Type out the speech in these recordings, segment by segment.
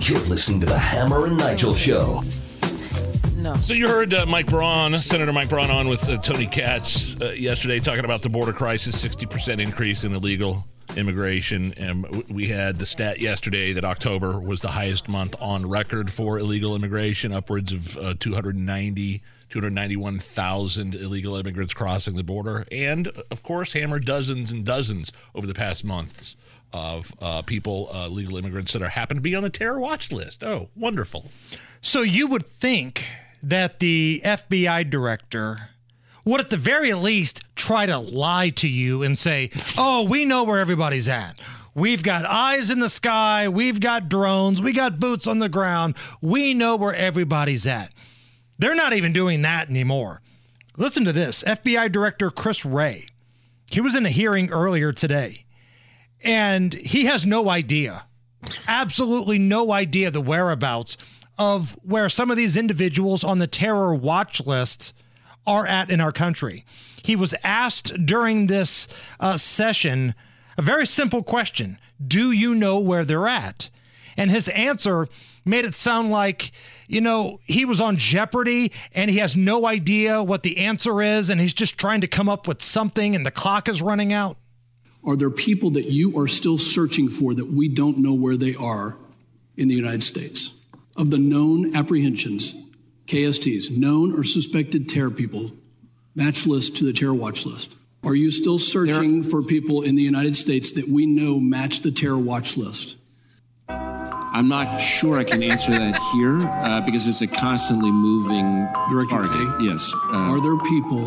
You're listening to the Hammer and Nigel Show. No. So you heard uh, Mike Braun, Senator Mike Braun, on with uh, Tony Katz uh, yesterday, talking about the border crisis, sixty percent increase in illegal immigration, and we had the stat yesterday that October was the highest month on record for illegal immigration, upwards of uh, 290. 291,000 illegal immigrants crossing the border, and of course, hammer dozens and dozens over the past months of uh, people, uh, legal immigrants that are happen to be on the terror watch list. Oh, wonderful! So you would think that the FBI director would at the very least try to lie to you and say, "Oh, we know where everybody's at. We've got eyes in the sky, we've got drones, we got boots on the ground. We know where everybody's at." They're not even doing that anymore. Listen to this. FBI Director Chris Wray. He was in a hearing earlier today and he has no idea, absolutely no idea the whereabouts of where some of these individuals on the terror watch list are at in our country. He was asked during this uh, session a very simple question Do you know where they're at? And his answer made it sound like, you know, he was on Jeopardy and he has no idea what the answer is and he's just trying to come up with something and the clock is running out. Are there people that you are still searching for that we don't know where they are in the United States? Of the known apprehensions, KSTs, known or suspected terror people, match list to the terror watch list. Are you still searching for people in the United States that we know match the terror watch list? I'm not sure I can answer that here uh, because it's a constantly moving Director target. A? Yes. Uh, Are there people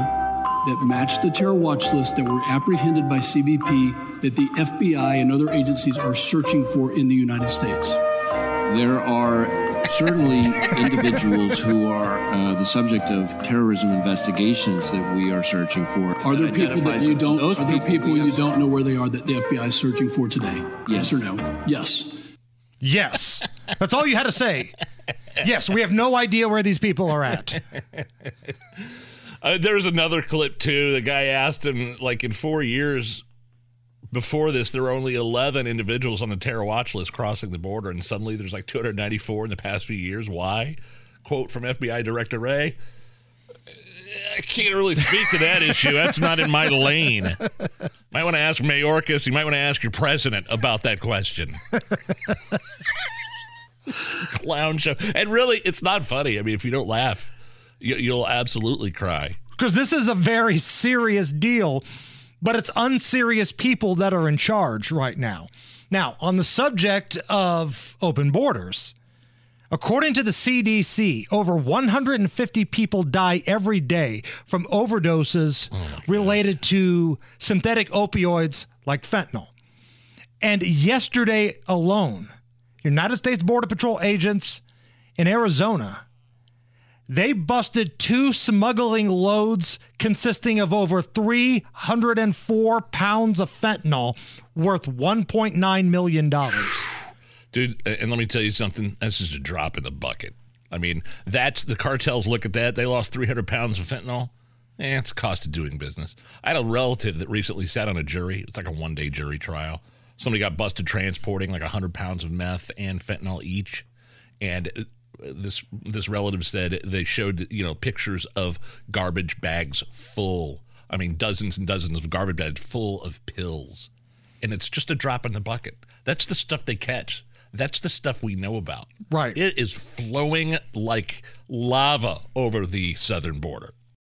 that match the terror watch list that were apprehended by CBP that the FBI and other agencies are searching for in the United States? there are certainly individuals who are uh, the subject of terrorism investigations that we are searching for. Are there people that you don't? those Are there people we you don't know where they are that the FBI is searching for today? Yes. or no? Yes. Yes. That's all you had to say. Yes, we have no idea where these people are at. Uh, there's another clip too. The guy asked him, like, in four years before this, there were only 11 individuals on the terror watch list crossing the border, and suddenly there's like 294 in the past few years. Why? Quote from FBI Director Wray. I can't really speak to that issue. That's not in my lane. Might want to ask Mayorkas. You might want to ask your president about that question. Clown show. And really, it's not funny. I mean, if you don't laugh, you, you'll absolutely cry. Because this is a very serious deal, but it's unserious people that are in charge right now. Now, on the subject of open borders, according to the CDC, over 150 people die every day from overdoses oh, related to synthetic opioids like fentanyl. And yesterday alone, United States Border Patrol agents in Arizona they busted two smuggling loads consisting of over 304 pounds of fentanyl worth $1.9 million. Dude, and let me tell you something. That's just a drop in the bucket. I mean, that's the cartels look at that. They lost 300 pounds of fentanyl. Eh, it's cost of doing business. I had a relative that recently sat on a jury. It's like a one day jury trial. Somebody got busted transporting like 100 pounds of meth and fentanyl each. And this this relative said they showed you know pictures of garbage bags full. I mean, dozens and dozens of garbage bags full of pills, and it's just a drop in the bucket. That's the stuff they catch. That's the stuff we know about. Right. It is flowing like lava over the southern border.